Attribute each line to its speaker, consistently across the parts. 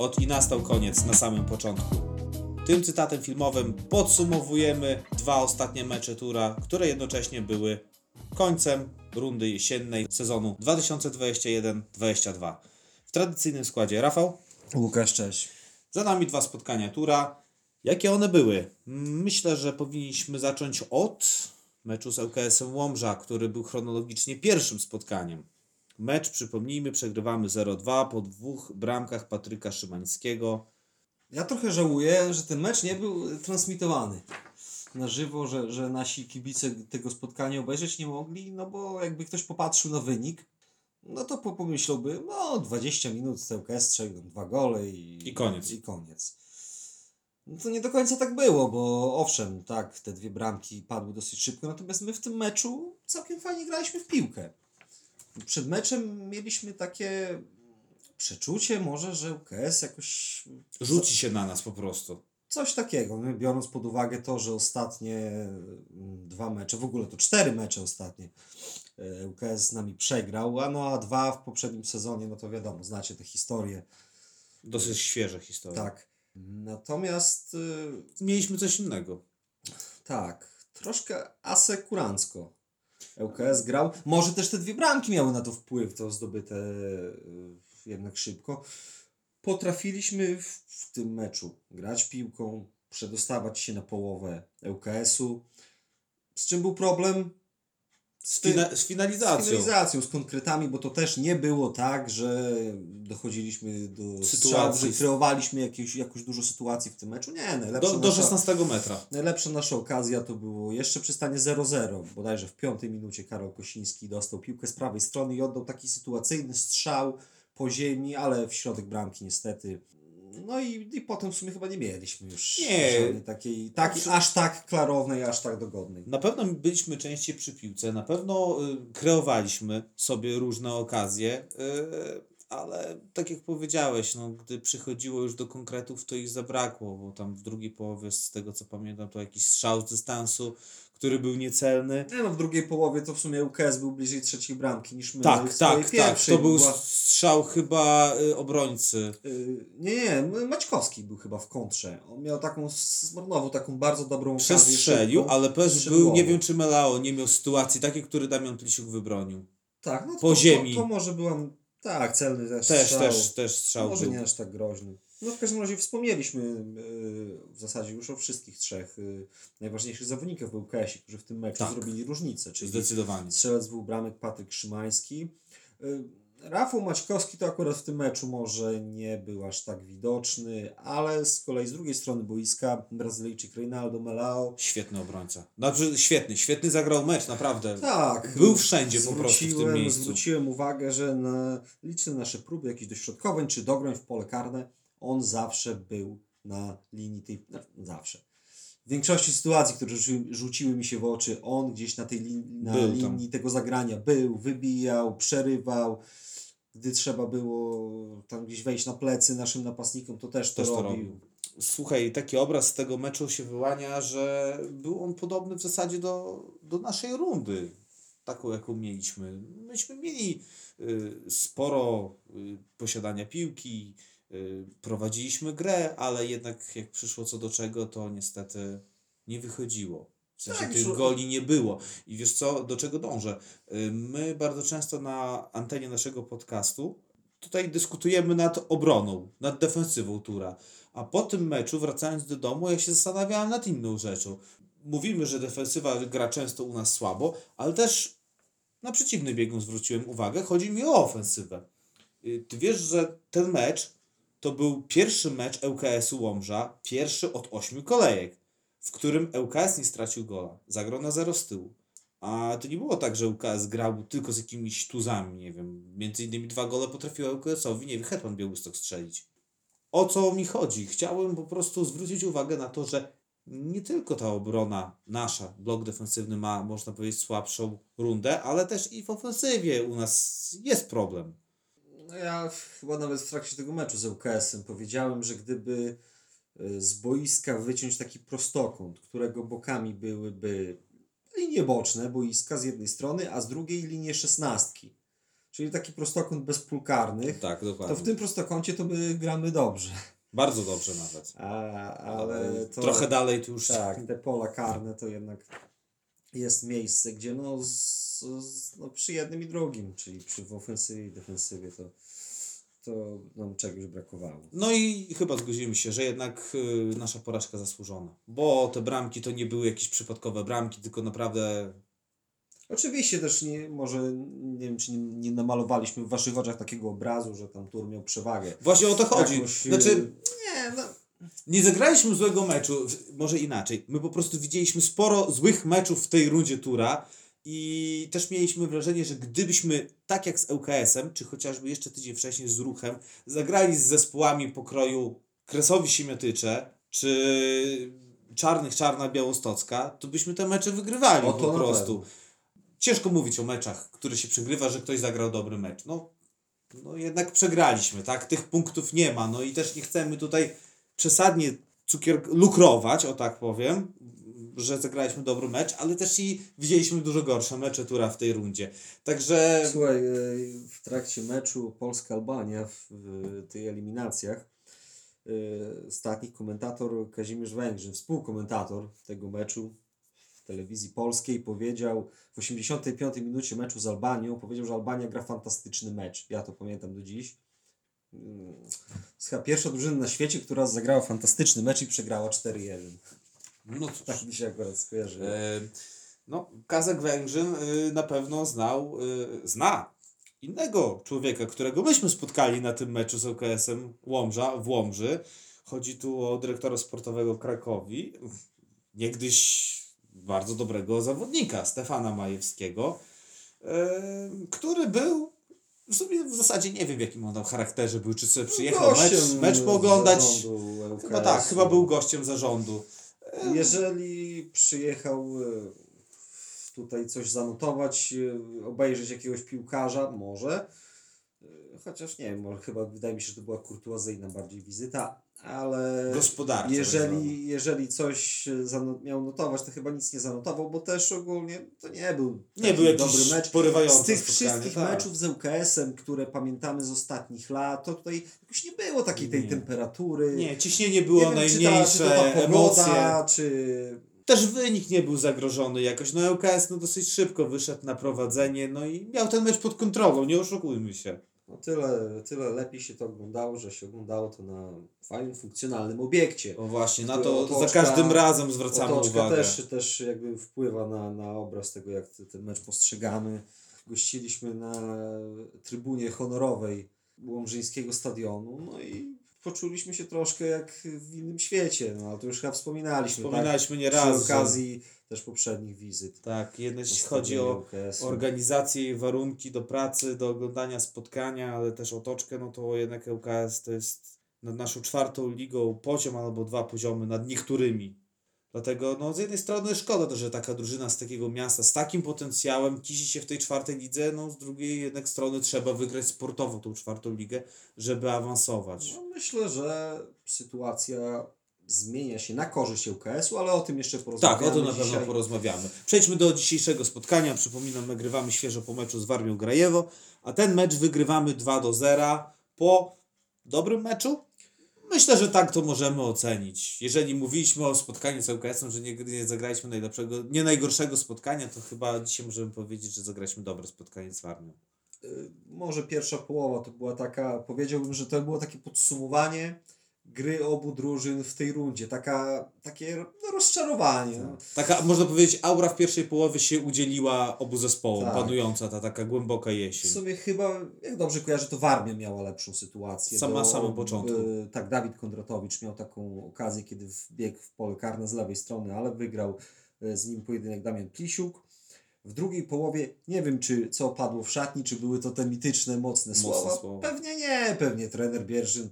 Speaker 1: od i nastał koniec na samym początku. Tym cytatem filmowym podsumowujemy dwa ostatnie mecze tura, które jednocześnie były końcem rundy jesiennej sezonu 2021-22. W tradycyjnym składzie Rafał,
Speaker 2: Łukasz, cześć.
Speaker 1: za nami dwa spotkania tura. Jakie one były? Myślę, że powinniśmy zacząć od meczu z ŁKS-em Łomża, który był chronologicznie pierwszym spotkaniem. Mecz, przypomnijmy, przegrywamy 0-2 po dwóch bramkach Patryka Szymańskiego.
Speaker 2: Ja trochę żałuję, że ten mecz nie był transmitowany na żywo, że, że nasi kibice tego spotkania obejrzeć nie mogli, no bo jakby ktoś popatrzył na wynik, no to po- pomyślałby, no 20 minut TLKS strzelił dwa gole i,
Speaker 1: I koniec.
Speaker 2: I koniec. No to nie do końca tak było, bo owszem, tak, te dwie bramki padły dosyć szybko, natomiast my w tym meczu całkiem fajnie graliśmy w piłkę. Przed meczem mieliśmy takie przeczucie może, że UKS jakoś
Speaker 1: Rzuci się na nas po prostu.
Speaker 2: Coś takiego, biorąc pod uwagę to, że ostatnie mm, dwa mecze, w ogóle to cztery mecze ostatnie, e, UKS z nami przegrał, a no a dwa w poprzednim sezonie, no to wiadomo, znacie tę historię.
Speaker 1: Dosyć świeże historie.
Speaker 2: Tak. Natomiast y,
Speaker 1: Mieliśmy coś innego.
Speaker 2: tak, troszkę asekurancko ŁKS grał. Może też te dwie bramki miały na to wpływ, to zdobyte y, jednak szybko. Potrafiliśmy w, w tym meczu grać piłką, przedostawać się na połowę ŁKS-u. Z czym był problem?
Speaker 1: Z, fina- z
Speaker 2: Z
Speaker 1: finalizacją.
Speaker 2: finalizacją, z konkretami, bo to też nie było tak, że dochodziliśmy do
Speaker 1: Sytuacji.
Speaker 2: że kreowaliśmy jakieś, jakoś dużo sytuacji w tym meczu. Nie, najlepsza
Speaker 1: Do, do
Speaker 2: nasza-
Speaker 1: 16 metra.
Speaker 2: Najlepsza nasza okazja to było jeszcze przy stanie 0-0, bodajże w piątej minucie Karol Kosiński dostał piłkę z prawej strony i oddał taki sytuacyjny strzał po ziemi, ale w środek bramki niestety. No i, i potem w sumie chyba nie mieliśmy już
Speaker 1: Nie.
Speaker 2: żadnej takiej, tak, aż tak klarownej, aż tak dogodnej.
Speaker 1: Na pewno byliśmy częściej przy piłce, na pewno y, kreowaliśmy sobie różne okazje, y, ale tak jak powiedziałeś, no, gdy przychodziło już do konkretów, to ich zabrakło, bo tam w drugiej połowie, z tego co pamiętam, to jakiś strzał z dystansu, który był niecelny.
Speaker 2: Nie no, w drugiej połowie to w sumie UKS był bliżej trzeciej bramki niż my.
Speaker 1: Tak, tak, tak. To był
Speaker 2: Była-
Speaker 1: strzał chyba y, obrońcy.
Speaker 2: Y, Nie, nie, Maćkowski był chyba w kontrze. On miał taką, zmarnował taką bardzo dobrą.
Speaker 1: Przestrzelił,
Speaker 2: szybką,
Speaker 1: ale też był, nie wiem czy Melao nie miał sytuacji takiej, który Damian Plisiuk wybronił.
Speaker 2: Tak, no
Speaker 1: po
Speaker 2: to,
Speaker 1: ziemi.
Speaker 2: To, to może byłam, tak, celny też,
Speaker 1: Też,
Speaker 2: strzał.
Speaker 1: też, też strzał
Speaker 2: Może
Speaker 1: był.
Speaker 2: nie aż tak groźny. No w każdym razie wspomnieliśmy yy, w zasadzie już o wszystkich trzech yy, najważniejszych zawodnikach w UKS-ie, którzy w tym meczu
Speaker 1: Tak.
Speaker 2: zrobili różnicę, czyli
Speaker 1: Zdecydowanie.
Speaker 2: strzelec dwóch bramek Patryk Szymański. Yy, Rafał Maćkowski to akurat w tym meczu może nie był aż tak widoczny, ale z kolei z drugiej strony boiska Brazylijczyk Reinaldo Melao.
Speaker 1: Świetny obrońca. Znaczy, świetny, świetny zagrał mecz, naprawdę.
Speaker 2: Tak.
Speaker 1: Był wszędzie po prostu w tym miejscu.
Speaker 2: Zwróciłem uwagę, że na liczne nasze próby jakichś dośrodkowań czy dograń w pole karne, on zawsze był na linii tej. No, zawsze. W większości sytuacji, które rzuciły, rzuciły mi się w oczy, on gdzieś na tej linii, na
Speaker 1: Był tam.
Speaker 2: linii tego zagrania był, wybijał, przerywał. Gdy trzeba było tam gdzieś wejść na plecy naszym napastnikom, to też to
Speaker 1: Też to
Speaker 2: robił.
Speaker 1: robił. Słuchaj, taki obraz z tego meczu się wyłania, że był on podobny w zasadzie do, do naszej rundy, taką jaką mieliśmy. Myśmy mieli y, sporo y, posiadania piłki, prowadziliśmy grę, ale jednak jak przyszło co do czego, to niestety nie wychodziło. W sensie
Speaker 2: Tak,
Speaker 1: tych
Speaker 2: szło-
Speaker 1: goli nie było. I wiesz co, do czego dążę? Y, My bardzo często na antenie naszego podcastu tutaj dyskutujemy nad obroną, nad defensywą Tura. A po tym meczu, wracając do domu, ja się zastanawiałem nad inną rzeczą. Mówimy, że defensywa gra często u nas słabo, ale też na przeciwny biegun zwróciłem uwagę, chodzi mi o ofensywę. Y, Ty wiesz, że ten mecz to był pierwszy mecz ŁKS-u Łomża, pierwszy od ośmiu kolejek, w którym ŁKS nie stracił gola. Zagrał na zero z tyłu. A to nie było tak, że ŁKS grał tylko z jakimiś tuzami, nie wiem. Między innymi dwa gole potrafiło ŁKS-owi, nie wiem, Hetman Białystok strzelić. O co mi chodzi? Chciałem po prostu zwrócić uwagę na to, że nie tylko ta obrona nasza, blok defensywny ma, można powiedzieć, słabszą rundę, ale też i w ofensywie u nas jest problem.
Speaker 2: No ja chyba nawet w trakcie tego meczu z ŁKS-em powiedziałem, że gdyby y, z boiska wyciąć taki prostokąt, którego bokami byłyby linie boczne boiska z jednej strony, a z drugiej linie szesnastki. czyli taki prostokąt bez pól karnych,
Speaker 1: Tak,
Speaker 2: to
Speaker 1: dokładnie.
Speaker 2: w tym prostokącie to my gramy dobrze.
Speaker 1: Bardzo dobrze nawet.
Speaker 2: A, ale to...
Speaker 1: Trochę dalej tu już...
Speaker 2: Tak, te pola karne to jednak jest miejsce, gdzie no, z, z, no przy jednym i drugim, czyli przy w ofensywie i defensywie to, to nam czegoś brakowało.
Speaker 1: No i chyba zgodzimy się, że jednak y, nasza porażka zasłużona. Bo te bramki to nie były jakieś przypadkowe bramki, tylko naprawdę
Speaker 2: Oczywiście też nie, może nie wiem, czy nie, nie namalowaliśmy w waszych oczach takiego obrazu, że tam Tur miał przewagę.
Speaker 1: właśnie o to chodzi.
Speaker 2: Jakoś, y,
Speaker 1: Znaczy,
Speaker 2: nie, no,
Speaker 1: nie zagraliśmy złego meczu, może inaczej. My po prostu widzieliśmy sporo złych meczów w tej rundzie tura i też mieliśmy wrażenie, że gdybyśmy tak jak z ŁKS-em, czy chociażby jeszcze tydzień wcześniej z Ruchem, zagrali z zespołami pokroju Kresowi Siemiatycze, czy Czarnych Czarna Białostocka, to byśmy te mecze wygrywali
Speaker 2: O,
Speaker 1: po prostu. Ciężko mówić o meczach, które się przegrywa, że ktoś zagrał dobry mecz. No, no jednak przegraliśmy, tak? Tych punktów nie ma. No i też nie chcemy tutaj przesadnie cukier lukrować, o tak powiem, że zagraliśmy dobry mecz, ale też i widzieliśmy dużo gorsze mecze tura w tej rundzie. Także
Speaker 2: Słuchaj, e, w trakcie meczu Polska-Albania w, tej eliminacjach e, ostatni komentator Kazimierz Węgrzyn, współkomentator tego meczu w telewizji polskiej powiedział w 85 minucie meczu z Albanią, powiedział, że Albania gra fantastyczny mecz. Ja to pamiętam do dziś. Chyba pierwsza drużyna na świecie, która zagrała fantastyczny mecz i przegrała 4-1.
Speaker 1: no cóż,
Speaker 2: Tak mi się akurat skojarzy.
Speaker 1: E, no, Kazek Węgrzyn y, na pewno znał, y, zna innego człowieka, którego myśmy spotkali na tym meczu z OKS-em Łomża w Łomży. Chodzi tu o dyrektora sportowego Krakowi, niegdyś bardzo dobrego zawodnika, Stefana Majewskiego, e, który był w sumie w zasadzie nie wiem w jakim on tam charakterze był, czy sobie przyjechał mecz, mecz pooglądać. Chyba tak, chyba był gościem zarządu.
Speaker 2: Jeżeli przyjechał e, tutaj coś zanotować, e, obejrzeć jakiegoś piłkarza, może. Chociaż nie wiem, chyba wydaje mi się, że to była kurtuazyjna bardziej wizyta, ale jeżeli, jeżeli coś e, miał notować, to chyba nic nie zanotował, bo też ogólnie to nie był
Speaker 1: Nie był
Speaker 2: dobry mecz.
Speaker 1: porywający
Speaker 2: Z tych wszystkich
Speaker 1: tak.
Speaker 2: meczów z ŁKS-em, które pamiętamy z ostatnich lat, to tutaj jakoś nie było takiej tej
Speaker 1: Nie.
Speaker 2: temperatury.
Speaker 1: Nie, ciśnienie było
Speaker 2: nie wiem, czy ta,
Speaker 1: najmniejsze,
Speaker 2: czy ta
Speaker 1: emocje.
Speaker 2: pogoda, czy
Speaker 1: Też wynik nie był zagrożony jakoś. No LKS no dosyć szybko wyszedł na prowadzenie, no i miał ten mecz pod kontrolą, nie oszukujmy się.
Speaker 2: No tyle, tyle lepiej się to oglądało, że się oglądało to na fajnym, funkcjonalnym obiekcie.
Speaker 1: O właśnie, na to za
Speaker 2: otoczka-
Speaker 1: każdym razem zwracamy uwagę.
Speaker 2: też, też jakby wpływa na, na obraz tego, jak te- ten mecz postrzegamy. Gościliśmy na trybunie honorowej Łomżyńskiego Stadionu, no i poczuliśmy się troszkę jak w innym świecie, no ale to już chyba wspominaliśmy,
Speaker 1: Wspominaliśmy
Speaker 2: tak?
Speaker 1: nie
Speaker 2: Przy okazji też poprzednich wizyt.
Speaker 1: Tak, jeśli chodzi o organizację i warunki do pracy, do oglądania spotkania, ale też otoczkę, no to jednak ŁKS to jest nad naszą czwartą ligą poziom albo dwa poziomy nad niektórymi. Dlatego no, z jednej strony szkoda to, że taka drużyna z takiego miasta, z takim potencjałem kisi się w tej czwartej lidze, no z drugiej jednak strony trzeba wygrać sportowo tą czwartą ligę, żeby awansować.
Speaker 2: No, myślę, że sytuacja zmienia się na korzyść ŁKS-u, ale o tym jeszcze
Speaker 1: Tak,
Speaker 2: porozmawiamy
Speaker 1: o to na pewno porozmawiamy. Przejdźmy do dzisiejszego spotkania. Przypominam, nagrywamy świeżo po meczu z Warmią Grajewo, a ten mecz wygrywamy 2 do 0 po dobrym meczu. Myślę, że tak to możemy ocenić. Jeżeli mówiliśmy o spotkaniu z ŁKS-em, że nie, nie zagraliśmy najlepszego, nie najgorszego spotkania, to chyba dzisiaj możemy powiedzieć, że zagraliśmy dobre spotkanie z Warmią.
Speaker 2: Y, Może pierwsza połowa to była taka, powiedziałbym, że to było takie podsumowanie gry obu drużyn w tej rundzie. Taka, takie no, rozczarowanie. No.
Speaker 1: Taka, można powiedzieć, aura w pierwszej połowie się udzieliła obu zespołom,
Speaker 2: Tak.
Speaker 1: panująca ta taka głęboka
Speaker 2: W
Speaker 1: jesień.
Speaker 2: sumie chyba, jak dobrze kojarzę, to Warmia miała lepszą sytuację.
Speaker 1: Sam- na
Speaker 2: bo,
Speaker 1: samym początku.
Speaker 2: y, tak, Dawid Kondratowicz miał taką okazję, kiedy wbiegł w pole karne z lewej strony, ale wygrał y, z nim pojedynek Damian Plisiuk. W drugiej połowie nie wiem, czy co padło w szatni, czy były to te mityczne, mocne,
Speaker 1: Mocne
Speaker 2: słowa.
Speaker 1: słowa.
Speaker 2: Pewnie nie, pewnie trener Bierzyn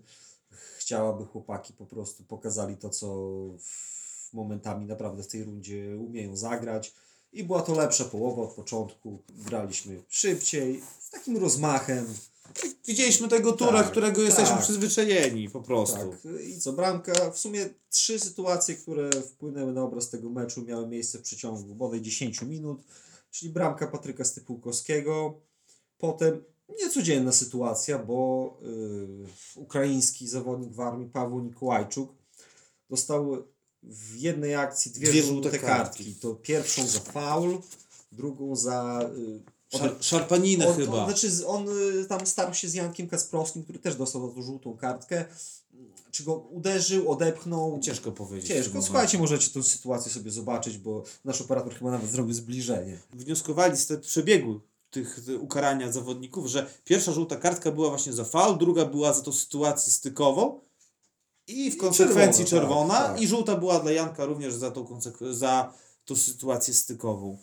Speaker 2: chciałaby chłopaki po prostu pokazali to, co momentami naprawdę w tej rundzie umieją zagrać. I była to lepsza połowa od początku. Graliśmy szybciej, z takim rozmachem.
Speaker 1: Widzieliśmy tego tura,
Speaker 2: Tak,
Speaker 1: którego jesteśmy
Speaker 2: tak.
Speaker 1: przyzwyczajeni po prostu.
Speaker 2: Tak, i co, bramka, w sumie trzy sytuacje, które wpłynęły na obraz tego meczu, miały miejsce w przeciągu bodaj 10 minut, czyli bramka Patryka Stypułkowskiego, potem niecodzienna sytuacja, bo y, ukraiński zawodnik w armii Paweł Nikołajczuk dostał w jednej akcji dwie,
Speaker 1: Dwie
Speaker 2: żółte
Speaker 1: żółte
Speaker 2: kartki.
Speaker 1: kartki.
Speaker 2: To pierwszą za faul, drugą za... Y,
Speaker 1: Szar, szarpaninę
Speaker 2: on,
Speaker 1: chyba.
Speaker 2: On, znaczy z- on y, tam starł się z Jankiem Kasprowskim, który też dostał za to żółtą kartkę. Czy go uderzył, odepchnął?
Speaker 1: Ciężko powiedzieć.
Speaker 2: Ciężko. Słuchajcie, możecie tę sytuację sobie zobaczyć, bo nasz operator chyba nawet zrobił zbliżenie.
Speaker 1: wnioskowali z tego przebiegu tych tych ukarania zawodników, że pierwsza żółta kartka była właśnie za faul, druga była za tą sytuację stykową i w konsekwencji
Speaker 2: czerwona,
Speaker 1: czerwona,
Speaker 2: tak, tak.
Speaker 1: i żółta była dla Janka również za tą, za tą sytuację stykową.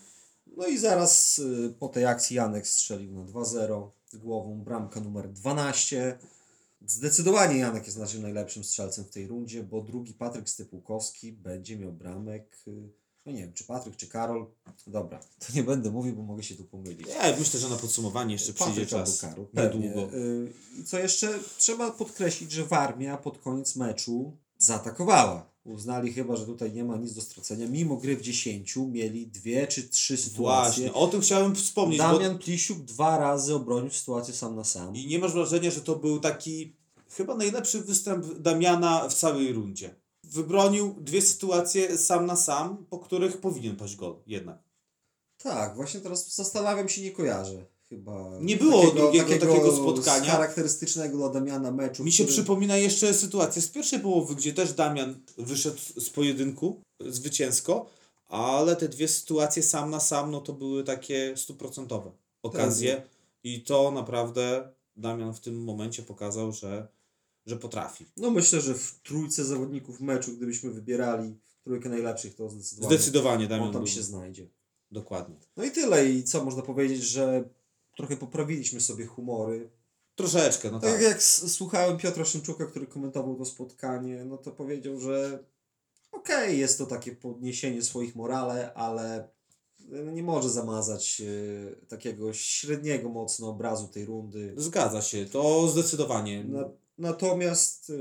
Speaker 2: No i zaraz y, po tej akcji Janek strzelił na 2-0 głową, bramka numer 12. Zdecydowanie Janek jest naszym najlepszym strzelcem w tej rundzie, bo drugi Patryk Stypułkowski będzie miał bramek. Y, No nie wiem, czy Patryk, czy Karol. Dobra, to nie będę mówił, bo mogę się tu pomylić.
Speaker 1: Ja myślę, że na podsumowanie jeszcze przyjdzie
Speaker 2: Patryk albo
Speaker 1: czas.
Speaker 2: Karol.
Speaker 1: Niedługo.
Speaker 2: Y, I co jeszcze? Trzeba podkreślić, że Warmia pod koniec meczu zaatakowała. Uznali chyba, że tutaj nie ma nic do stracenia. Mimo gry w 10 mieli dwie czy trzy sytuacje.
Speaker 1: Właśnie, o tym chciałem wspomnieć, bo
Speaker 2: Damian Plisiuk dwa razy obronił sytuację sam na sam.
Speaker 1: i nie masz wrażenia, że to był taki chyba najlepszy występ Damiana w całej rundzie. Wybronił dwie sytuacje sam na sam, po których powinien paść gol jednak.
Speaker 2: Tak, właśnie teraz zastanawiam się, nie kojarzę. Chyba
Speaker 1: Nie było drugiego takiego spotkania.
Speaker 2: charakterystycznego dla Damiana meczu.
Speaker 1: Mi się
Speaker 2: który-
Speaker 1: przypomina jeszcze sytuacja z pierwszej połowy, gdzie też Damian wyszedł z pojedynku zwycięsko, ale te dwie sytuacje sam na sam, no to były takie stuprocentowe okazje i to naprawdę Damian w tym momencie pokazał, że, że potrafi.
Speaker 2: No myślę, że w trójce zawodników meczu, gdybyśmy wybierali trójkę najlepszych, to zdecydowanie,
Speaker 1: Zdecydowanie Damian
Speaker 2: on tam się znajdzie.
Speaker 1: Dokładnie.
Speaker 2: No i tyle. I co można powiedzieć, że trochę poprawiliśmy sobie humory.
Speaker 1: Troszeczkę, no
Speaker 2: Tak
Speaker 1: tak.
Speaker 2: jak słuchałem Piotra Szymczuka, który komentował to spotkanie, no to powiedział, że okej, jest to takie podniesienie swoich morale, ale nie może zamazać e, takiego średniego mocno obrazu tej rundy.
Speaker 1: Zgadza się, to zdecydowanie.
Speaker 2: Na, natomiast e,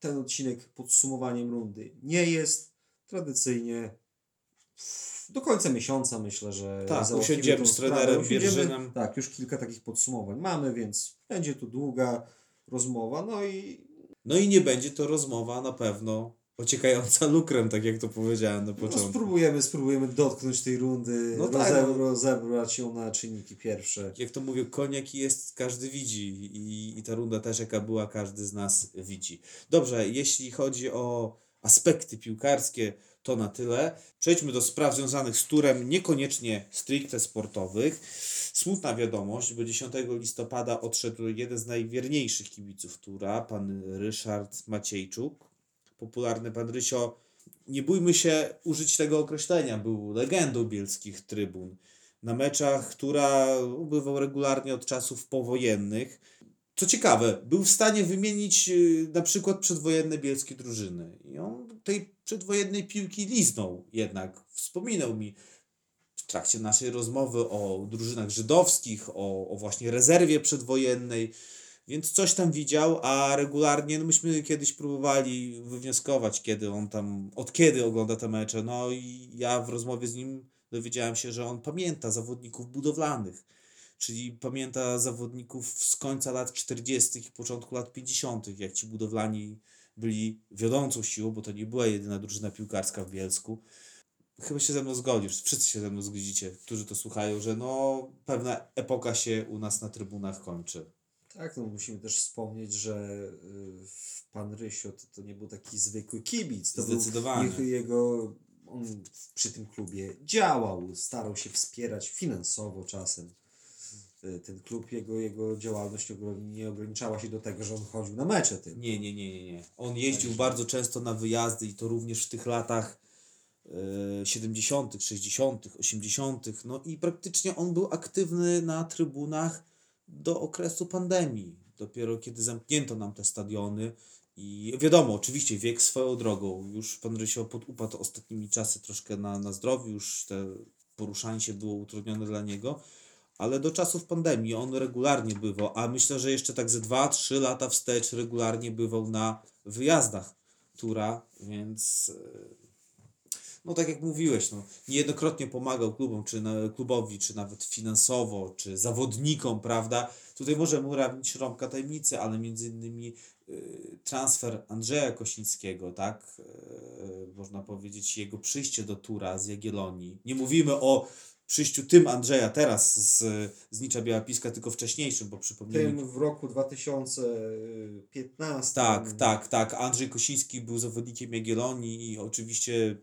Speaker 2: ten odcinek podsumowaniem rundy nie jest tradycyjnie do końca miesiąca myślę, że
Speaker 1: Tak, usiądziemy z trenerem Bierżynem.
Speaker 2: Tak, już kilka takich podsumowań mamy, więc będzie tu długa rozmowa. No i
Speaker 1: No i nie będzie to rozmowa na pewno ociekająca lukrem, tak jak to powiedziałem na
Speaker 2: no,
Speaker 1: początku.
Speaker 2: spróbujemy, spróbujemy dotknąć tej rundy,
Speaker 1: No
Speaker 2: no
Speaker 1: tak,
Speaker 2: roze,
Speaker 1: no.
Speaker 2: rozebrać ją na czynniki pierwsze.
Speaker 1: jak to mówię, koniak jest, każdy widzi i, i ta runda też jaka była, każdy z nas widzi. Dobrze, jeśli chodzi o aspekty piłkarskie, to na tyle. Przejdźmy do spraw związanych z turem, niekoniecznie stricte sportowych. Smutna wiadomość, bo 10 listopada odszedł jeden z najwierniejszych kibiców tura, pan Ryszard Maciejczuk. Popularny pan Rysio, nie bójmy się użyć tego określenia, był legendą bielskich trybun na meczach, która ubywał regularnie od czasów powojennych. Co ciekawe, był w stanie wymienić y, na przykład przedwojenne bielskie drużyny. I on tej przedwojennej piłki liznął jednak. Wspominał mi w trakcie naszej rozmowy o drużynach żydowskich, o, o właśnie rezerwie przedwojennej. Więc coś tam widział, a regularnie, no myśmy kiedyś próbowali wywnioskować, kiedy on tam, od kiedy ogląda te mecze. No i ja w rozmowie z nim dowiedziałem się, że on pamięta zawodników budowlanych, czyli pamięta zawodników z końca lat 40. i początku lat 50., jak ci budowlani byli wiodącą siłą, bo to nie była jedyna drużyna piłkarska w Bielsku. Chyba się ze mną zgodzisz, wszyscy się ze mną zgodzicie, którzy to słuchają, że no pewna epoka się u nas na trybunach kończy.
Speaker 2: Tak, no musimy też wspomnieć, że y, pan Rysio to, to nie był taki zwykły kibic. To
Speaker 1: Zdecydowanie.
Speaker 2: Był jego, on przy tym klubie działał, starał się wspierać finansowo czasem. Y, Ten klub, jego, jego działalność nie ograniczała się do tego, że on chodził na mecze tym.
Speaker 1: Nie, nie, nie, nie, nie. On jeździł bardzo często na wyjazdy i to również w tych latach e, 70., 60., 80., no i praktycznie on był aktywny na trybunach do okresu pandemii. Dopiero kiedy zamknięto nam te stadiony i wiadomo, oczywiście wiek swoją drogą. Już pan Rysio podupadł ostatnimi czasy troszkę na, na zdrowiu, już te poruszanie się było utrudnione dla niego, ale do czasów pandemii on regularnie bywał, a myślę, że jeszcze tak ze 2-3 lata wstecz regularnie bywał na wyjazdach tura, więc e, no tak jak mówiłeś, no, niejednokrotnie pomagał klubom, czy na, klubowi, czy nawet finansowo, czy zawodnikom, prawda? Tutaj możemy ujawnić rąbka tajemnicy, ale między innymi y, transfer Andrzeja Kosińskiego, tak? Y, można powiedzieć jego przyjście do Tura z Jagiellonii. Nie mówimy o przyjściu tym Andrzeja teraz z, z Nicza Białapiska, tylko wcześniejszym, bo przypomnijmy,
Speaker 2: Tym w roku 2015.
Speaker 1: tak, tak, tak. Andrzej Kosiński był zawodnikiem Jagiellonii i oczywiście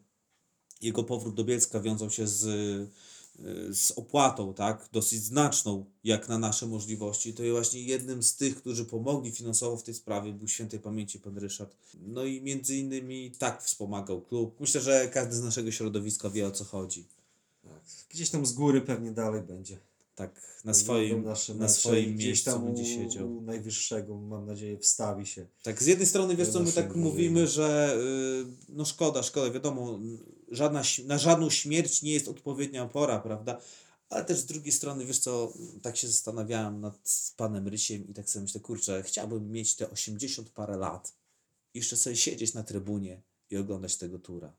Speaker 1: jego powrót do Bielska wiązał się z, y, z opłatą, tak, dosyć znaczną, jak na nasze możliwości. To właśnie jednym z tych, którzy pomogli finansowo w tej sprawie, był świętej pamięci pan Ryszard. No i między innymi tak wspomagał klub. Myślę, że każdy z naszego środowiska wie o co chodzi.
Speaker 2: Tak. Gdzieś tam z góry pewnie dalej będzie.
Speaker 1: Tak, na swoim,
Speaker 2: nasze
Speaker 1: na swoim miejscu
Speaker 2: tam
Speaker 1: będzie siedział.
Speaker 2: najwyższego, mam nadzieję, wstawi się.
Speaker 1: Tak, z jednej strony, wiesz co, my tak mówimy, że y, no szkoda, szkoda, wiadomo, żadna, na żadną śmierć nie jest odpowiednia pora, prawda? Ale też z drugiej strony, wiesz co, tak się zastanawiałem nad panem Rysiem i tak sobie myślę, kurczę, chciałbym mieć te 80 parę lat, i jeszcze sobie siedzieć na trybunie i oglądać tego tura.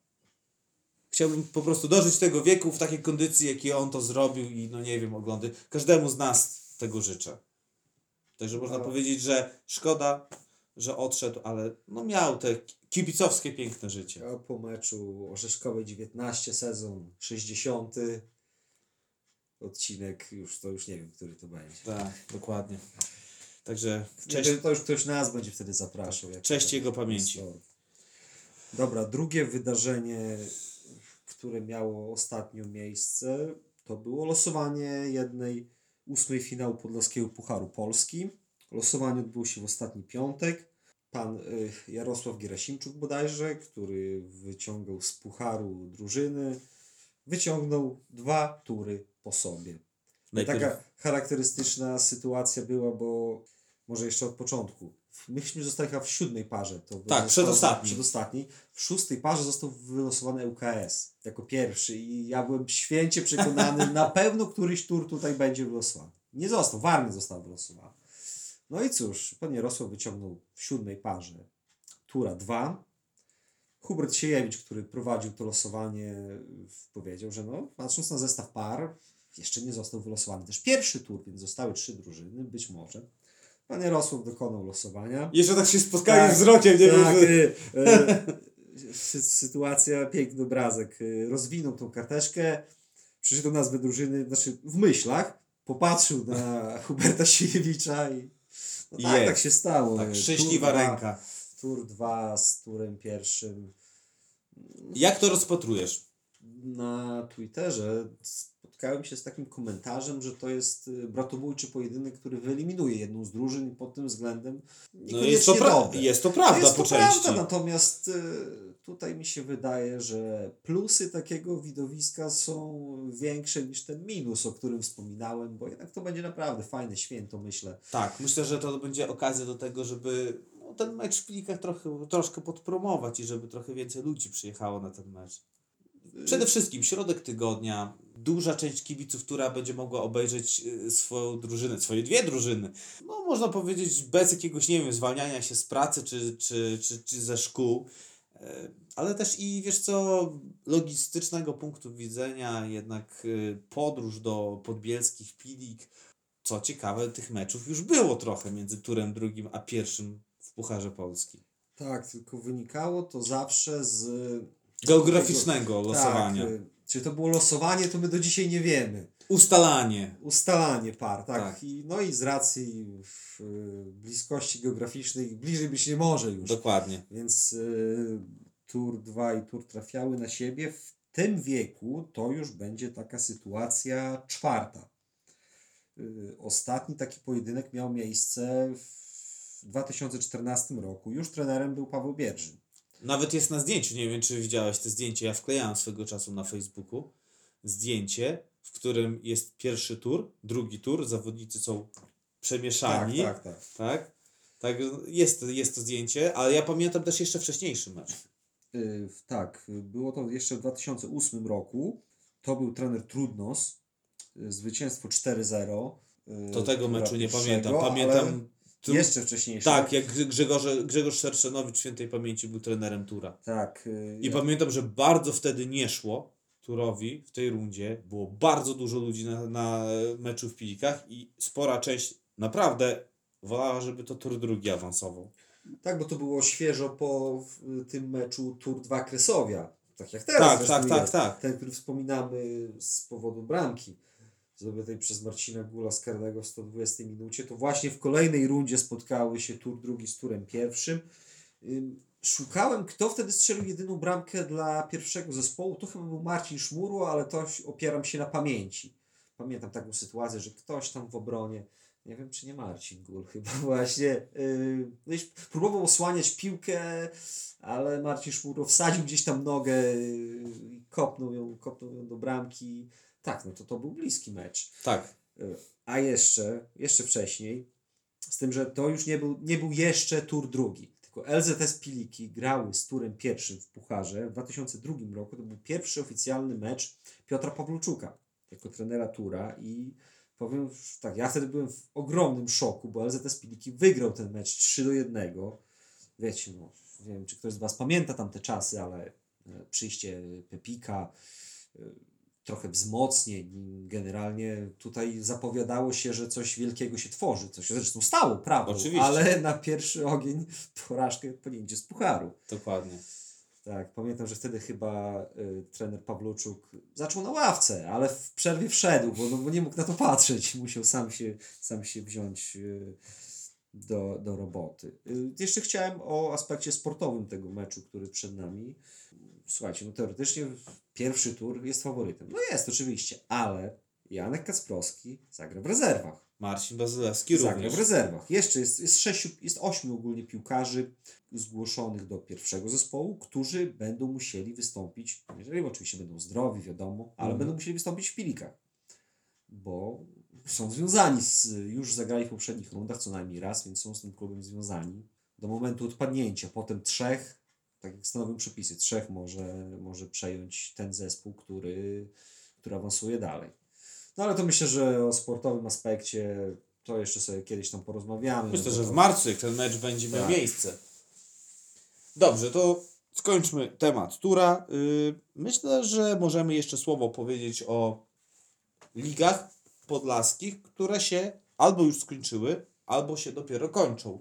Speaker 1: Chciałbym po prostu dożyć tego wieku w takiej kondycji, jakiej on to zrobił i no nie wiem, oglądy. Każdemu z nas tego życzę. Także można
Speaker 2: No.
Speaker 1: powiedzieć, że szkoda, że odszedł, ale no miał te kibicowskie piękne życie.
Speaker 2: A po meczu Orzeszkowej 19, sezon 60. Odcinek, już to już nie wiem, który to będzie.
Speaker 1: Tak, dokładnie. Także
Speaker 2: Cześć. To już ktoś nas będzie wtedy zapraszał.
Speaker 1: cześć jego pamięci.
Speaker 2: Dobra, drugie wydarzenie, które miało ostatnio miejsce, to było losowanie jednej ósmej finału Podlaskiego Pucharu Polski. Losowanie odbyło się w ostatni piątek. Pan y, Jarosław Gerasimczuk bodajże, który wyciągał z pucharu drużyny, wyciągnął dwa tury po sobie.
Speaker 1: Najpierw,
Speaker 2: Taka charakterystyczna sytuacja była, bo może jeszcze od początku. Myśmy zostali chyba w siódmej parze. To
Speaker 1: Tak, przedostatni.
Speaker 2: Przedostatni. W szóstej parze został wylosowany UKS jako pierwszy i ja byłem święcie przekonany, na pewno któryś tur tutaj będzie wylosowany. Nie został, Warny został wylosowany. No i cóż, pan Jarosław wyciągnął w siódmej parze tura 2. Hubert Siejewicz, który prowadził to losowanie, powiedział, że no, patrząc na zestaw par, jeszcze nie został wylosowany też pierwszy tur, więc zostały trzy drużyny, być może. Pan Jarosław dokonał losowania.
Speaker 1: jeszcze tak się spotkali
Speaker 2: Tak,
Speaker 1: wzrokiem, nie
Speaker 2: tak,
Speaker 1: wiem, że...
Speaker 2: y, y, sy- sytuacja, piękny obrazek. Y, Rozwinął tą karteczkę, przeczytał nazwę drużyny, znaczy w myślach, popatrzył na Huberta Siejewicza i no tak, tak się stało.
Speaker 1: Tak,
Speaker 2: Tur
Speaker 1: szczęśliwa
Speaker 2: dwa-
Speaker 1: ręka.
Speaker 2: Tur 2 z turem pierwszym.
Speaker 1: Jak to rozpatrujesz?
Speaker 2: Na Twitterze spotkałem się z takim komentarzem, że to jest y, bratobójczy pojedynek, który wyeliminuje jedną z drużyn pod tym względem
Speaker 1: No jest to, pra- jest to prawda
Speaker 2: jest
Speaker 1: po
Speaker 2: to
Speaker 1: części.
Speaker 2: prawda, natomiast y, tutaj mi się wydaje, że plusy takiego widowiska są większe niż ten minus, o którym wspominałem, bo jednak to będzie naprawdę fajne święto, myślę.
Speaker 1: Tak, myślę, że to będzie okazja do tego, żeby no, ten mecz w Pilikach trochę, troszkę podpromować i żeby trochę więcej ludzi przyjechało na ten mecz. Przede wszystkim środek tygodnia, duża część kibiców, która będzie mogła obejrzeć y, swoją drużynę, swoje dwie drużyny. No można powiedzieć bez jakiegoś, nie wiem, zwalniania się z pracy czy, czy, czy, czy ze szkół. E, Ale też i wiesz co, logistycznego punktu widzenia, jednak y, podróż do podbielskich Pilik, co ciekawe, tych meczów już było trochę między turem drugim a pierwszym w Pucharze Polski.
Speaker 2: Tak, tylko wynikało to zawsze z
Speaker 1: Geograficznego losowania.
Speaker 2: Tak, czy to było losowanie, to my do dzisiaj nie wiemy.
Speaker 1: Ustalanie.
Speaker 2: Ustalanie par, tak.
Speaker 1: Tak.
Speaker 2: I, no i z racji w, y, bliskości geograficznej bliżej być nie może już.
Speaker 1: Dokładnie.
Speaker 2: Więc y, tur 2 i tur trafiały na siebie. W tym wieku to już będzie taka sytuacja czwarta. Y, ostatni taki pojedynek miał miejsce w 2014 roku. Już trenerem był Paweł Bierzyn.
Speaker 1: Nawet jest na zdjęciu, nie wiem czy widziałeś te zdjęcie, ja wklejałem swego czasu na Facebooku zdjęcie, w którym jest pierwszy tur, drugi tur, zawodnicy są przemieszani.
Speaker 2: Tak, tak, tak.
Speaker 1: tak? Tak, jest, jest to zdjęcie, ale ja pamiętam też jeszcze wcześniejszy mecz.
Speaker 2: Y, tak, było to jeszcze w 2008 roku. To był trener Trudnos. y, Zwycięstwo 4-0. y,
Speaker 1: To tego meczu nie
Speaker 2: pierwszego,
Speaker 1: pamiętam. Pamiętam Tu-
Speaker 2: Jeszcze wcześniejsze.
Speaker 1: Tak, jak Grze- Grzegorz, Grzegorz Szerszenowicz świętej pamięci był trenerem Tura.
Speaker 2: Tak. y,
Speaker 1: I
Speaker 2: ja-
Speaker 1: pamiętam, że bardzo wtedy nie szło Turowi w tej rundzie. Było bardzo dużo ludzi na, na meczu w Pilikach i spora część naprawdę wolała, żeby to Tur drugi awansował.
Speaker 2: Tak, bo to było świeżo po tym meczu Tour 2 Kresowia. Tak jak teraz.
Speaker 1: Tak, tak, tak, tak.
Speaker 2: Ten, który wspominamy z powodu bramki zdobytej przez Marcina Gula z karnego w 120 minucie, to właśnie w kolejnej rundzie spotkały się Tour drugi z Turem pierwszym. Ym, Szukałem, kto wtedy strzelił jedyną bramkę dla pierwszego zespołu. To chyba był Marcin Szmurło, ale to opieram się na pamięci. Pamiętam taką sytuację, że ktoś tam w obronie, nie wiem czy nie Marcin Gul, chyba właśnie, yy, próbował osłaniać piłkę, ale Marcin Szmurło wsadził gdzieś tam nogę i kopnął ją, kopnął ją do bramki. Tak, no to to był bliski mecz.
Speaker 1: Tak.
Speaker 2: A jeszcze, jeszcze wcześniej, z tym, że to już nie był, nie był jeszcze tur drugi, tylko LZS Piliki grały z turem pierwszym w Pucharze w 2002 roku. To był pierwszy oficjalny mecz Piotra Pawluczuka jako trenera tura i powiem tak, ja wtedy byłem w ogromnym szoku, bo LZS Piliki wygrał ten mecz 3 do 1. Wiecie, no, nie wiem, czy ktoś z Was pamięta tamte czasy, ale e, przyjście Pepika, e, trochę wzmocnień. Generalnie tutaj zapowiadało się, że coś wielkiego się tworzy, co się zresztą stało, prawda?
Speaker 1: Oczywiście.
Speaker 2: Ale na pierwszy ogień porażkę podjęcie z pucharu.
Speaker 1: Dokładnie.
Speaker 2: Tak, pamiętam, że wtedy chyba y, trener Pawluczuk zaczął na ławce, ale w przerwie wszedł, bo, no, bo nie mógł na to patrzeć. Musiał sam się, sam się wziąć y, do, do roboty. Y, jeszcze chciałem o aspekcie sportowym tego meczu, który przed nami. Słuchajcie, no teoretycznie pierwszy tur jest faworytem. No jest oczywiście, ale Janek Kacprowski zagra w rezerwach.
Speaker 1: Marcin Bazylewski
Speaker 2: Zagra
Speaker 1: również.
Speaker 2: w rezerwach. Jeszcze jest, jest, sześciu, jest ośmiu ogólnie piłkarzy zgłoszonych do pierwszego zespołu, którzy będą musieli wystąpić, jeżeli oczywiście będą zdrowi, wiadomo, ale
Speaker 1: Mhm.
Speaker 2: będą musieli wystąpić w Pilikach, bo są związani z, już zagrali w poprzednich rundach co najmniej raz, więc są z tym klubem związani. Do momentu odpadnięcia, potem trzech, tak jak stanowią przepisy, trzech może, może przejąć ten zespół, który, który awansuje dalej. No ale to myślę, że o sportowym aspekcie to jeszcze sobie kiedyś tam porozmawiamy.
Speaker 1: Myślę, że w marcu, jak ten mecz będzie miał
Speaker 2: Tak.
Speaker 1: miejsce. Dobrze, to skończmy temat Tura. Yy, Myślę, że możemy jeszcze słowo powiedzieć o ligach podlaskich, które się albo już skończyły, albo się dopiero kończą.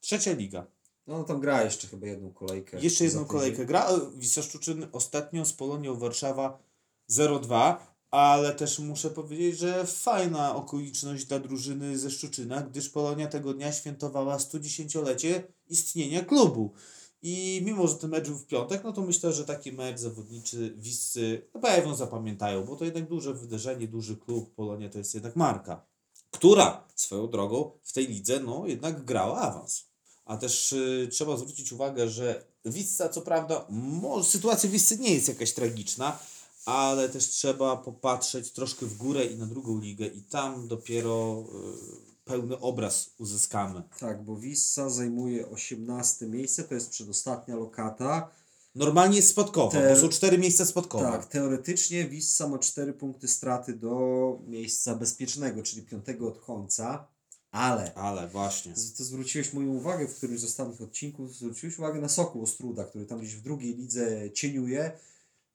Speaker 1: Trzecia liga.
Speaker 2: No tam gra jeszcze chyba jedną kolejkę.
Speaker 1: Jeszcze jedną kolejkę gra. e, Wisła Szczuczyn ostatnio z Polonią Warszawa 0-2, ale też muszę powiedzieć, że fajna okoliczność dla drużyny ze Szczuczyna, gdyż Polonia tego dnia świętowała 110-lecie istnienia klubu. I mimo, że ten mecz był w piątek, no to myślę, że taki mecz zawodniczy Wiscy na pewno zapamiętają, bo to jednak duże wydarzenie, duży klub. Polonia to jest jednak marka, która swoją drogą w tej lidze, no jednak grała awans. A też y, trzeba zwrócić uwagę, że Wisca, co prawda, może, sytuacja Wiscy nie jest jakaś tragiczna, ale też trzeba popatrzeć troszkę w górę i na drugą ligę i tam dopiero y, pełny obraz uzyskamy.
Speaker 2: Tak, bo Wissa zajmuje 18 miejsce, to jest przedostatnia lokata.
Speaker 1: Normalnie jest spadkowo,
Speaker 2: Te-
Speaker 1: bo są cztery miejsca spadkowe.
Speaker 2: Tak, teoretycznie Wissa ma 4 punkty straty do miejsca bezpiecznego, czyli piątego od końca, ale
Speaker 1: Ale właśnie.
Speaker 2: to zwróciłeś moją uwagę w którymś z ostatnich odcinków, zwróciłeś uwagę na Sokół Ostruda, który tam gdzieś w drugiej lidze cieniuje.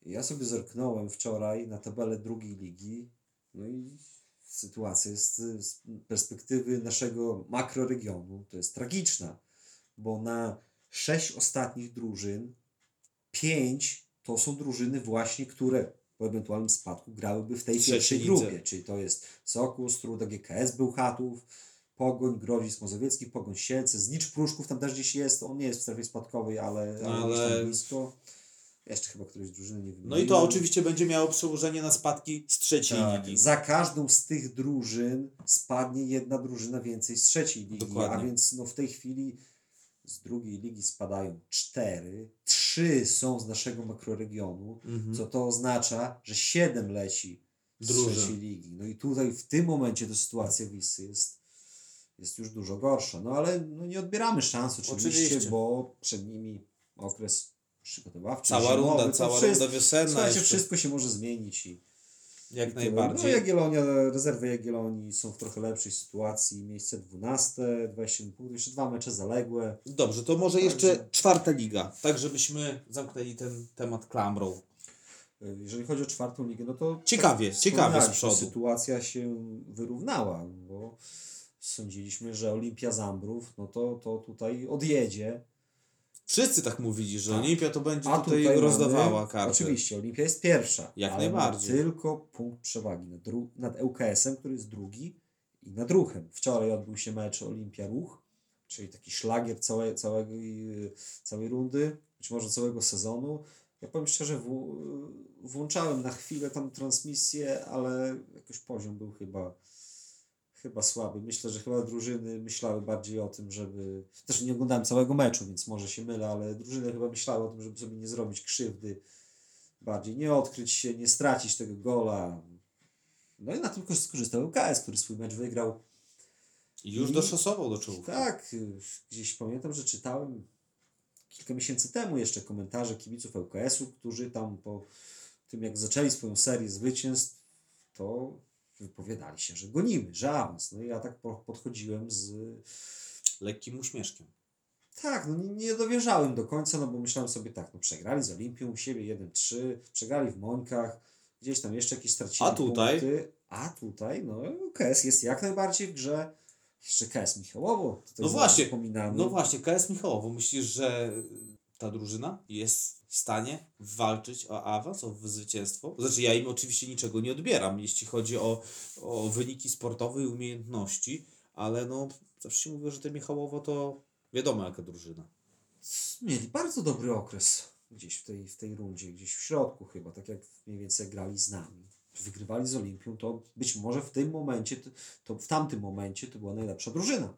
Speaker 2: Ja sobie zerknąłem wczoraj na tabelę drugiej ligi, no i sytuacja jest y, z perspektywy naszego makroregionu, to jest tragiczna, bo na sześć ostatnich drużyn, pięć to są drużyny właśnie, które po ewentualnym spadku grałyby w tej pierwszej
Speaker 1: lidze.
Speaker 2: grupie, czyli to jest Sokół Ostruda, GKS Bełchatów, Pogoń, Grodzisk Mazowiecki, Pogoń Sielce, Znicz Pruszków tam też gdzieś jest, on nie jest w strefie spadkowej, ale, ale,
Speaker 1: Ale-
Speaker 2: tam blisko. Jeszcze chyba któryś drużyny nie
Speaker 1: No i to oczywiście będzie miało przełożenie na spadki z trzeciej
Speaker 2: tak,
Speaker 1: ligi.
Speaker 2: za każdą z tych drużyn spadnie jedna drużyna więcej z trzeciej ligi,
Speaker 1: Dokładnie.
Speaker 2: a więc no w tej chwili z drugiej ligi spadają cztery, trzy są z naszego makroregionu,
Speaker 1: Mhm.
Speaker 2: co to oznacza, że siedem leci z
Speaker 1: Drużyn.
Speaker 2: trzeciej ligi. No i tutaj w tym momencie to sytuacja Wisy jest, jest już dużo gorsza. No ale no, nie odbieramy szans oczywiście,
Speaker 1: Oczywiście.
Speaker 2: bo przed nimi okres przygotowawczy,
Speaker 1: Cała
Speaker 2: zimowy,
Speaker 1: runda, cała
Speaker 2: wszystko,
Speaker 1: runda wiosenna
Speaker 2: Słuchajcie,
Speaker 1: jeszcze.
Speaker 2: wszystko się może zmienić i
Speaker 1: Jak
Speaker 2: I
Speaker 1: najbardziej.
Speaker 2: No Jagiellonia, rezerwy Jagiellonii są w trochę lepszej sytuacji. Miejsce 12, 27 punktów, jeszcze dwa mecze zaległe.
Speaker 1: Dobrze, to może jeszcze czwarta liga, tak żebyśmy zamknęli ten temat klamrą.
Speaker 2: Y, Jeżeli chodzi o czwartą ligę, no to
Speaker 1: Ciekawie,
Speaker 2: tak,
Speaker 1: ciekawie z przodu.
Speaker 2: Sytuacja się wyrównała, bo sądziliśmy, że Olimpia Zambrów, no to, to tutaj odjedzie.
Speaker 1: Wszyscy tak mówili, że
Speaker 2: Tak.
Speaker 1: Olimpia to będzie
Speaker 2: A
Speaker 1: tutaj,
Speaker 2: tutaj
Speaker 1: rozdawała
Speaker 2: mamy,
Speaker 1: karty.
Speaker 2: Oczywiście, Olimpia jest pierwsza.
Speaker 1: Jak najbardziej.
Speaker 2: tylko punkt przewagi nad, nad ŁKS-em, który jest drugi i nad Ruchem. Wczoraj odbył się mecz Olimpia-Ruch, czyli taki szlagier całej, całej, całej rundy, być może całego sezonu. Ja powiem szczerze, w, włączałem na chwilę tam transmisję, ale jakoś poziom był chyba chyba słaby. Myślę, że chyba drużyny myślały bardziej o tym, żeby. Też nie oglądałem całego meczu, więc może się mylę, ale drużyny chyba myślały o tym, żeby sobie nie zrobić krzywdy. Bardziej nie odkryć się, nie stracić tego gola. No i na tym skorzystał UKS, który swój mecz wygrał.
Speaker 1: I już
Speaker 2: I-
Speaker 1: doszosował do czołówki.
Speaker 2: Tak, gdzieś pamiętam, że czytałem kilka miesięcy temu jeszcze komentarze kibiców ŁKS-u, którzy tam po tym, jak zaczęli swoją serię zwycięstw, to wypowiadali się, że gonimy, że awans. No i ja tak po- podchodziłem z...
Speaker 1: Lekkim uśmieszkiem.
Speaker 2: Tak, no nie, nie dowierzałem do końca, no bo myślałem sobie tak, no przegrali z Olimpią u siebie 1-3, przegrali w Mońkach, gdzieś tam jeszcze jakieś stracili
Speaker 1: A tutaj?
Speaker 2: punkty. A tutaj, no KS jest jak najbardziej w grze. Jeszcze KS Michałowo. Tutaj
Speaker 1: No właśnie,
Speaker 2: Wspominamy.
Speaker 1: No właśnie, KS Michałowo, myślisz, że ta drużyna jest w stanie walczyć o awans, o zwycięstwo? Znaczy ja im oczywiście niczego nie odbieram, jeśli chodzi o, o wyniki sportowe i umiejętności, ale no zawsze się mówi, że te Michałowo to wiadomo jaka drużyna.
Speaker 2: mieli bardzo dobry okres gdzieś w tej, w tej rundzie, gdzieś w środku chyba, tak jak mniej więcej grali z nami. Wygrywali z Olimpią, to być może w tym momencie, to, to w tamtym momencie to była najlepsza drużyna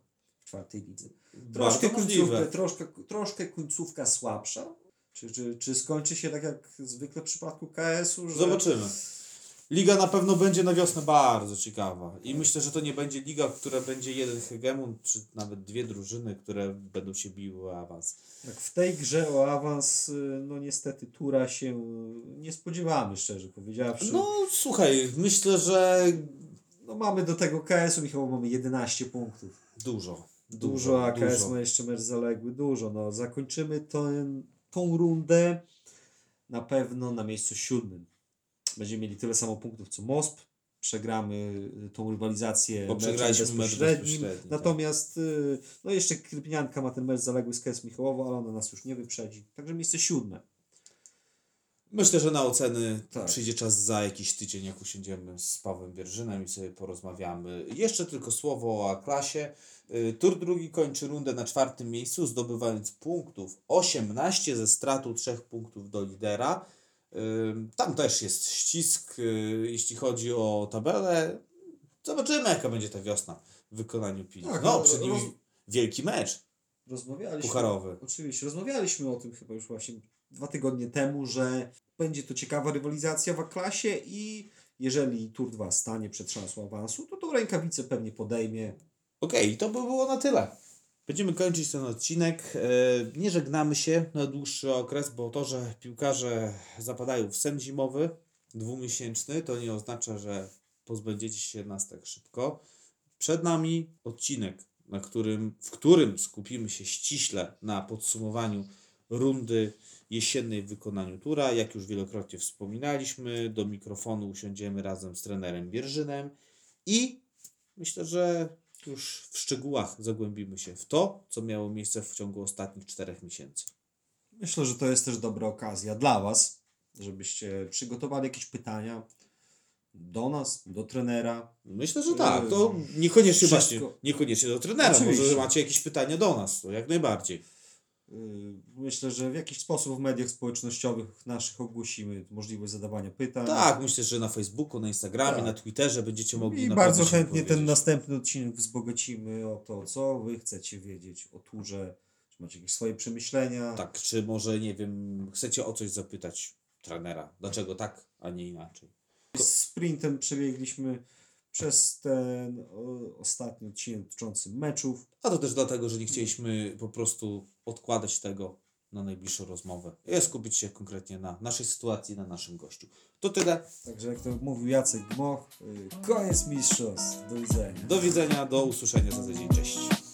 Speaker 2: czwartej lidze. Troszkę końcówka, troszkę, troszkę końcówka słabsza. Czy, czy, czy skończy się tak jak zwykle w przypadku KS-u, że
Speaker 1: Zobaczymy. Liga na pewno będzie na wiosnę bardzo ciekawa i myślę, że to nie będzie liga, w której będzie jeden hegemon, czy nawet dwie drużyny, które będą się biły o awans.
Speaker 2: jak w tej grze o awans, y, no niestety Tura się nie spodziewamy, szczerze powiedziawszy.
Speaker 1: No słuchaj, myślę, że
Speaker 2: No mamy do tego KS-u, Michał, mamy 11 punktów.
Speaker 1: dużo.
Speaker 2: Dużo, a KS
Speaker 1: dużo.
Speaker 2: ma jeszcze mecz zaległy, dużo. No, zakończymy ten, tą rundę na pewno na miejscu siódmym. Będziemy mieli tyle samo punktów co MOSP. Przegramy y, tą rywalizację
Speaker 1: Bo przegraliśmy
Speaker 2: bezpośrednim.
Speaker 1: bezpośredni, tak.
Speaker 2: Natomiast y, no jeszcze Krypnianka ma ten mecz zaległy z KS Michałowo, ale ona nas już nie wyprzedzi. Także miejsce siódme.
Speaker 1: Myślę, że na oceny
Speaker 2: Tak.
Speaker 1: przyjdzie czas za jakiś tydzień, jak usiądziemy z Pawłem Wierżynem i sobie porozmawiamy. Jeszcze tylko słowo o A-klasie. Y, Tur drugi kończy rundę na czwartym miejscu, zdobywając punktów 18 ze stratą 3 punktów do lidera. Y, Tam też jest ścisk, y, jeśli chodzi o tabelę. Zobaczymy, jaka będzie ta wiosna w wykonaniu Pili.
Speaker 2: Tak,
Speaker 1: no,
Speaker 2: no,
Speaker 1: przed nimi
Speaker 2: roz-
Speaker 1: wielki mecz
Speaker 2: Rozmawialiśmy.
Speaker 1: pucharowy.
Speaker 2: Oczywiście, rozmawialiśmy o tym chyba już właśnie dwa tygodnie temu, że będzie to ciekawa rywalizacja w A-klasie i jeżeli Tour 2 stanie przed szansą awansu, to tą rękawicę pewnie podejmie.
Speaker 1: Okej, to by było na tyle. Będziemy kończyć ten odcinek. E, Nie żegnamy się na dłuższy okres, bo to, że piłkarze zapadają w sen zimowy dwumiesięczny, to nie oznacza, że pozbędziecie się nas tak szybko. Przed nami odcinek, na którym, w którym skupimy się ściśle na podsumowaniu rundy jesiennej w wykonaniu tura. Jak już wielokrotnie wspominaliśmy, do mikrofonu usiądziemy razem z trenerem Bierżynem i myślę, że już w szczegółach zagłębimy się w to, co miało miejsce w ciągu ostatnich czterech miesięcy.
Speaker 2: Myślę, że to jest też dobra okazja dla Was, żebyście przygotowali jakieś pytania do nas, do trenera.
Speaker 1: Myślę, że tak. To
Speaker 2: Yy,
Speaker 1: niekoniecznie
Speaker 2: wszystko-
Speaker 1: właśnie, niekoniecznie do trenera.
Speaker 2: Oczywiście.
Speaker 1: Może macie jakieś pytania do nas, to jak najbardziej.
Speaker 2: Yy, Myślę, że w jakiś sposób w mediach społecznościowych naszych ogłosimy możliwość zadawania pytań.
Speaker 1: Tak, myślę, że na Facebooku, na Instagramie,
Speaker 2: Tak.
Speaker 1: na Twitterze będziecie mogli
Speaker 2: I bardzo chętnie ten następny odcinek wzbogacimy o to, co wy chcecie wiedzieć o turze, czy macie jakieś swoje przemyślenia.
Speaker 1: Tak, czy może, nie wiem, chcecie o coś zapytać trenera. Dlaczego tak, a nie inaczej.
Speaker 2: Sprintem przebiegliśmy przez ten ostatni odcinek dotyczący meczów.
Speaker 1: A to też dlatego, że nie chcieliśmy po prostu odkładać tego na najbliższą rozmowę i skupić się konkretnie na naszej sytuacji, na naszym gościu. To tyle.
Speaker 2: Także jak to mówił Jacek Gmoch, y, koniec mistrzostw. Do widzenia.
Speaker 1: Do widzenia, do usłyszenia za tydzień. Cześć.